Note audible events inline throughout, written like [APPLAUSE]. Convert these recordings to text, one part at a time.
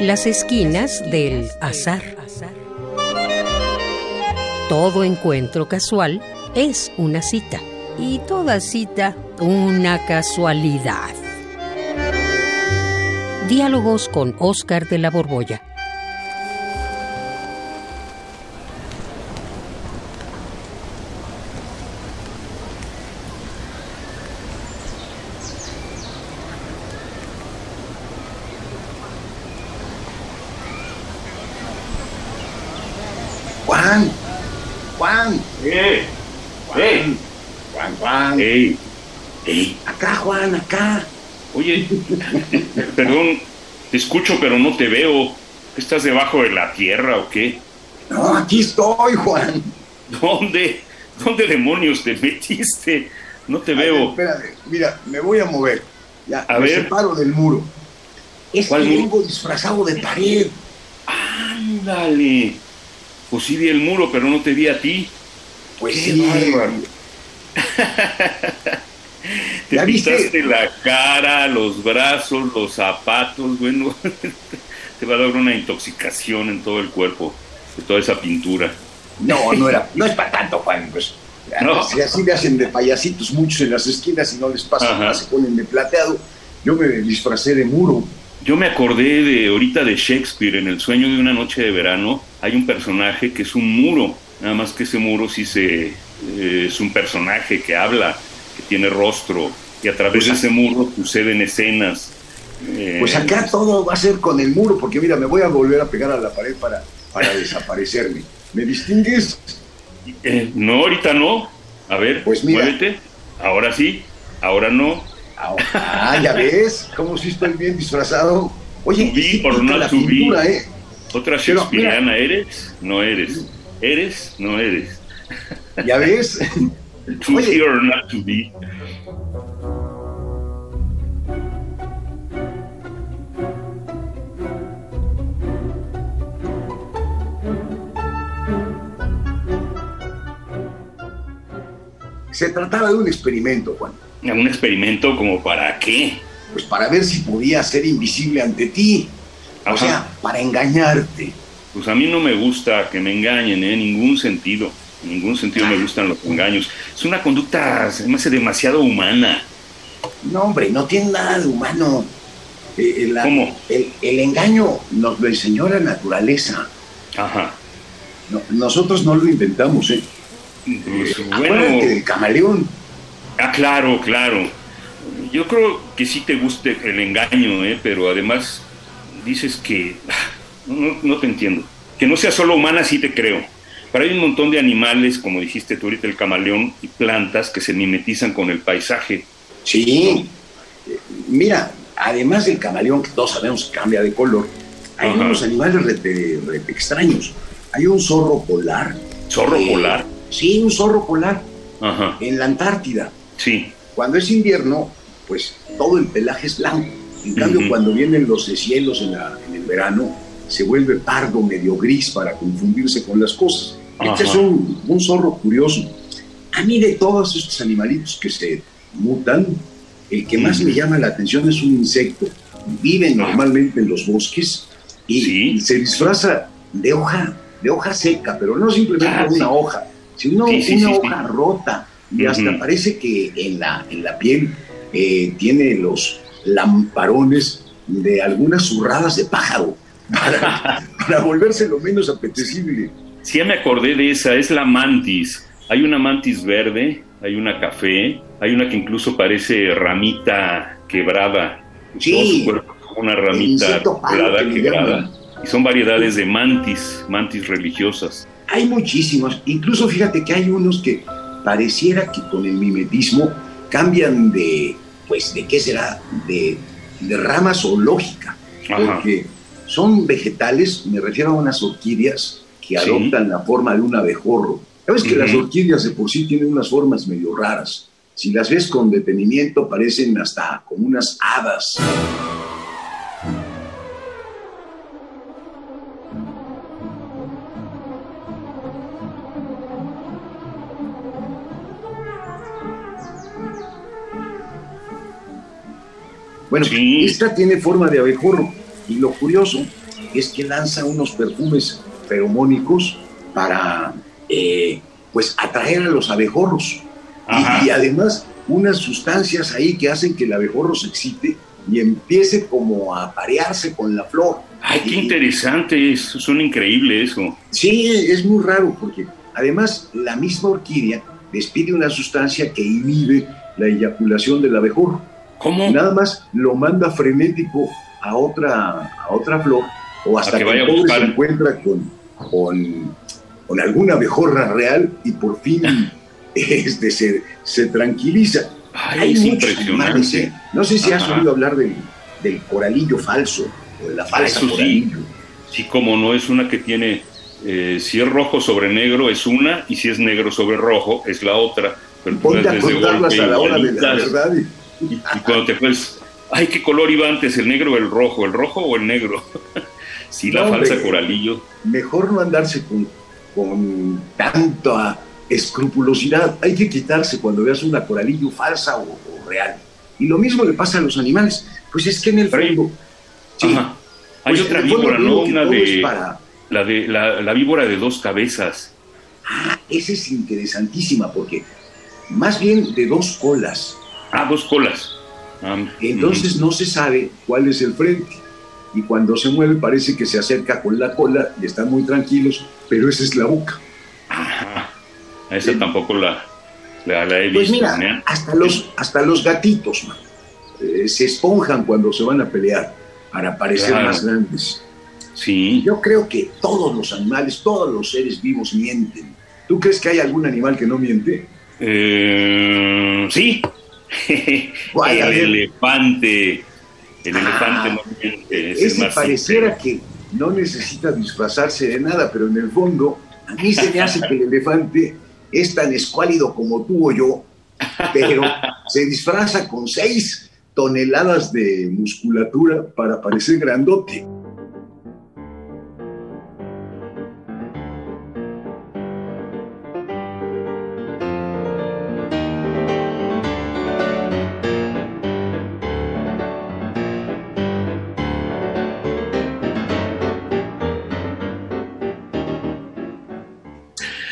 Las esquinas del azar. Todo encuentro casual es una cita y toda cita una casualidad. Diálogos con Oscar de la Borbolla. Juan, Juan, ¡Eh! ¡Eh! Juan, Juan. ¡Ey! ¡Ey! Acá, Juan, acá. Oye, perdón, te escucho pero no te veo. ¿Estás debajo de la tierra o qué? No, aquí estoy, Juan. ¿Dónde? ¿Dónde demonios te metiste? No te A ver, veo. espérate, mira, me voy a mover. Ya, A me ver. separo del muro. Es que vengo disfrazado de pared. Ándale. Pues sí vi el muro, pero no te vi a ti. Pues Qué sí. bárbaro. [LAUGHS] Te ¿Ya viste? la cara, los brazos, los zapatos, bueno, [LAUGHS] te va a dar una intoxicación en todo el cuerpo de toda esa pintura. No, no era, no es para tanto, Juan. Pues, No. Si así le hacen de payasitos muchos en las esquinas y no les pasa Ajá. nada, se ponen de plateado. Yo me disfracé de muro. Yo me acordé de ahorita de Shakespeare, en El sueño de una noche de verano, hay un personaje que es un muro, nada más que ese muro sí se, eh, es un personaje que habla, que tiene rostro, y a través Pues de ese muro suceden escenas. eh, Pues acá todo va a ser con el muro, porque mira, me voy a volver a pegar a la pared para, para desaparecerme. ¿Me distingues? eh, no, ahorita no. A ver, Pues mira. muévete. Ahora sí, ahora no. Ah, ya ves, cómo si estoy bien disfrazado. Oye, To be sí or pinta not la pintura, ¿eh? Otra Shakespeareana, ¿eres? No eres. ¿Eres? No eres. Ya ves. [LAUGHS] To Oye. be or not to be. Se trataba de un experimento, Juan. ¿Un experimento como para qué? Pues para ver si podía ser invisible ante ti. O sea, para engañarte. Pues a mí no me gusta que me engañen, ¿eh? en ningún sentido. En ningún sentido me gustan los engaños. Es una conducta, se me hace demasiado humana. No, hombre, no tiene nada de humano. Eh, eh, ¿Cómo? El, el engaño nos lo enseñó la naturaleza. Ajá. No- nosotros no lo inventamos, ¿eh? Pues, Acuérdate bueno, del camaleón. ah, claro, claro. Yo creo que sí te guste el engaño, ¿eh? pero además dices que... No, no te entiendo. Que no sea solo humana, sí te creo. Pero hay un montón de animales, como dijiste tú ahorita, el camaleón, y plantas que se mimetizan con el paisaje. Sí. Mira, además del camaleón, que todos sabemos que cambia de color, hay Ajá. unos animales rete extraños. Hay un zorro polar. Zorro Eh, polar. Sí, un zorro polar Ajá. en la Antártida. Sí. Cuando es invierno, pues todo el pelaje es blanco. En cambio, cuando vienen los cielos en, la- en el verano, se vuelve pardo, medio gris para confundirse con las cosas. Este es un, un zorro curioso. A mí de todos estos animalitos que se mutan, el que más me llama la atención es un insecto. Vive normalmente en los bosques y Sí. se disfraza de hoja, de hoja seca, pero no simplemente Ah, una sí. hoja, sino Sí, una hoja rota. Y hasta parece que en la, en la piel eh, tiene los lamparones de algunas zurradas de pájaro para, [LAUGHS] para volverse lo menos apetecible. Sí, ya me acordé de esa, es la mantis. Hay una mantis verde, hay una café, hay una que incluso parece ramita quebrada. Sí. Todo su cuerpo una ramita quebrada, que. Y son variedades de mantis, mantis religiosas. Hay muchísimos, incluso fíjate que hay unos que pareciera que con el mimetismo cambian de, pues, ¿de qué será? De, de rama zoológica, Ajá. porque son vegetales, me refiero a unas orquídeas que Sí. adoptan la forma de un abejorro. Sabes que Ujú. las orquídeas de por sí tienen unas formas medio raras. Si las ves con detenimiento parecen hasta como unas hadas. Bueno, Sí. esta tiene forma de abejorro. Y lo curioso es que lanza unos perfumes feromónicos para eh, pues atraer a los abejorros. Y, y, además unas sustancias ahí que hacen que el abejorro se excite y empiece como a parearse con la flor. Ay, qué interesante, es, son increíble eso. Sí, es muy raro porque además la misma orquídea despide una sustancia que inhibe la eyaculación del abejorro. ¿Cómo? Nada más lo manda frenético a otra, a otra flor o hasta que, el pobre se encuentra con, con, con, alguna abejorra real y por fin [LAUGHS] este, se, se tranquiliza. Ay, es impresionante. ¿eh? No sé si has oído hablar del, del, coralillo falso o de la falsa coralillo. Sí. como no es una que tiene, eh, si es rojo sobre negro es una y si es negro sobre rojo es la otra. Pero Ponte a contarlas a la hora de la verdad. Y, y cuando te pues, ay, ¿qué color iba antes, el negro o el rojo? ¿El rojo o el negro? [LAUGHS] sí, la falsa coralillo. Mejor no andarse con, con tanto a escrupulosidad. Hay que quitarse cuando veas una coralillo falsa o, real. Y lo mismo le pasa a los animales. Pues es que en el fondo... Sí, Hay pues otra víbora, ¿no? Una de, la de la, víbora de dos cabezas. Ah, esa es interesantísima porque más bien de dos colas. Ah, dos colas. Ah, Entonces no se sabe cuál es el frente. Y cuando se mueve parece que se acerca con la cola y están muy tranquilos, pero esa es la boca. Ajá. Esa tampoco la, la, he pues visto. Pues mira, hasta los, hasta los gatitos eh, se esponjan cuando se van a pelear para parecer más grandes. Sí. Yo creo que todos los animales, todos los seres vivos mienten. ¿Tú crees que hay algún animal que no miente? Eh, sí. [LAUGHS] el elefante. El elefante no miente. Es ese pareciera que no necesita disfrazarse de nada, pero en el fondo, a mí se me hace que el elefante es tan escuálido como tú o yo, pero se disfraza con seis toneladas de musculatura para parecer grandote.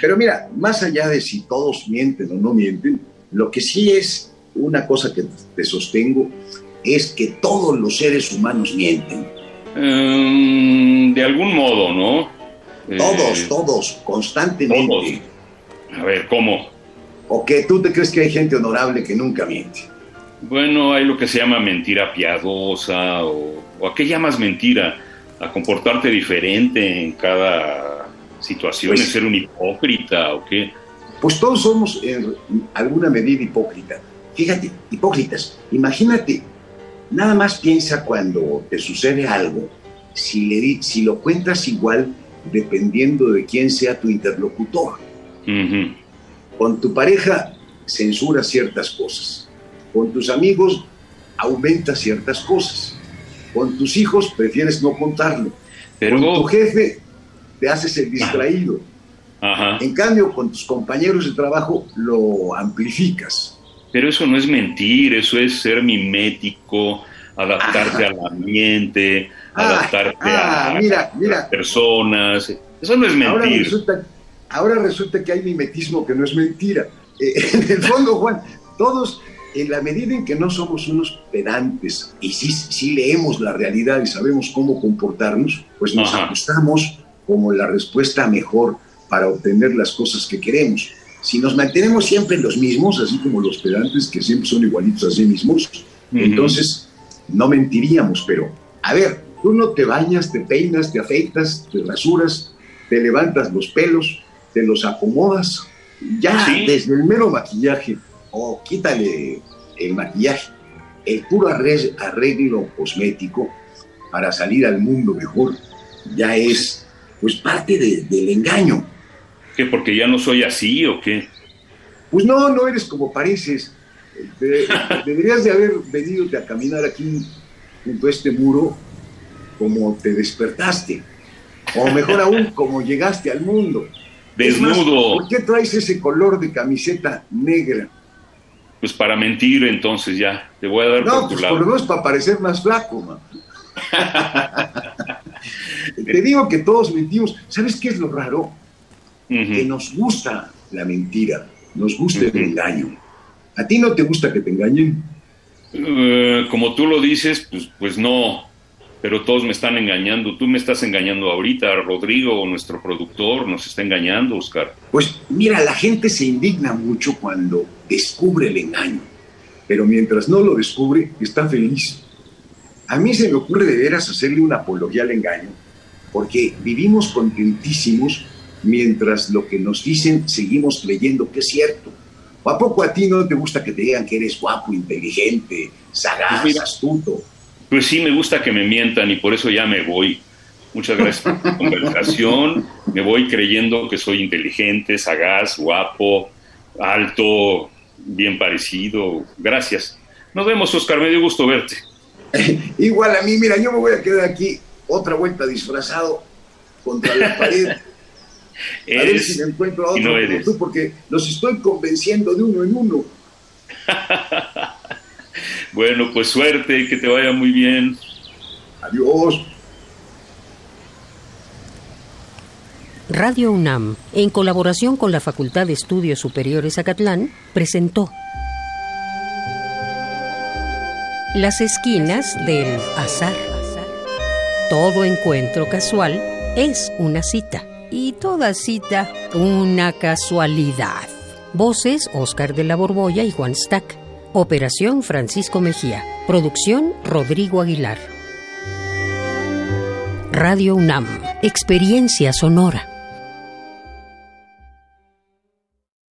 Pero mira, más allá de si todos mienten o no mienten, lo que sí es una cosa que te sostengo es que todos los seres humanos mienten. Em, de algún modo, ¿no? Todos, eh, todos, constantemente. A ver, ¿cómo? ¿O que tú te crees que hay gente honorable que nunca miente? Bueno, hay lo que se llama mentira piadosa o, o a qué llamas mentira, a comportarte diferente en cada situaciones, pues, ser un hipócrita o qué? Pues todos somos en alguna medida hipócritas. Fíjate, hipócritas, imagínate, nada más piensa cuando te sucede algo, si, le, si lo cuentas igual dependiendo de quién sea tu interlocutor. Con tu pareja censura ciertas cosas, con tus amigos aumenta ciertas cosas, con tus hijos prefieres no contarlo, Pero... con tu jefe te haces el distraído. En cambio, con tus compañeros de trabajo lo amplificas. Pero eso no es mentir, eso es ser mimético, adaptarte al ambiente, ah, adaptarte ah, a, mira, mira. las personas. Eso no es mentir. Ahora resulta, ahora resulta que hay mimetismo que no es mentira. [LAUGHS] Eh, en el fondo, Juan, todos, en la medida en que no somos unos pedantes y sí, sí leemos la realidad y sabemos cómo comportarnos, pues nos ajustamos como la respuesta mejor para obtener las cosas que queremos. Si nos mantenemos siempre los mismos, así como los pedantes que siempre son igualitos a sí mismos, entonces no mentiríamos, pero a ver, tú no te bañas, te peinas, te afeitas, te rasuras, te levantas los pelos, te los acomodas, ya desde el mero maquillaje, o quítale el maquillaje, el puro arreglo cosmético para salir al mundo mejor, ya es pues parte del engaño. ¿Qué? ¿Porque ya no soy así o qué? Pues no, no eres como pareces. [LAUGHS] deberías de haber venido a caminar aquí junto a este muro como te despertaste. O mejor aún, [LAUGHS] como llegaste al mundo. Desnudo. ¿Por qué traes ese color de camiseta negra? Pues para mentir, entonces ya. Te voy a dar no, pues por lo menos para parecer más flaco, man. [LAUGHS] Te digo que todos mentimos. ¿Sabes qué es lo raro? Que nos gusta la mentira, nos gusta el engaño. ¿A ti no te gusta que te engañen? Eh, como tú lo dices, pues, pues no, pero todos me están engañando. Tú me estás engañando ahorita, Rodrigo, nuestro productor, nos está engañando, Oscar. Pues mira, la gente se indigna mucho cuando descubre el engaño, pero mientras no lo descubre, está feliz. A mí se me ocurre de veras hacerle una apología al engaño, porque vivimos contentísimos mientras lo que nos dicen seguimos creyendo que es cierto. ¿O a poco a ti no te gusta que te digan que eres guapo, inteligente, sagaz, pues astuto? Pues sí, me gusta que me mientan y por eso ya me voy. Muchas gracias por la [LAUGHS] conversación. Me voy creyendo que soy inteligente, sagaz, guapo, alto, bien parecido. Gracias. Nos vemos, Oscar. Me dio gusto verte. [LAUGHS] Igual a mí, mira, yo me voy a quedar aquí otra vuelta disfrazado contra la pared. [LAUGHS] a ver si me encuentro a otro como tú, porque los estoy convenciendo de uno en uno. [LAUGHS] bueno, pues suerte, que te vaya muy bien. Adiós. Radio UNAM, en colaboración con la Facultad de Estudios Superiores Acatlán, presentó Las esquinas del azar. Todo encuentro casual es una cita y toda cita una casualidad. Voces Oscar de la Borbolla y Juan Stack. Operación Francisco Mejía. Producción Rodrigo Aguilar. Radio UNAM. Experiencia sonora.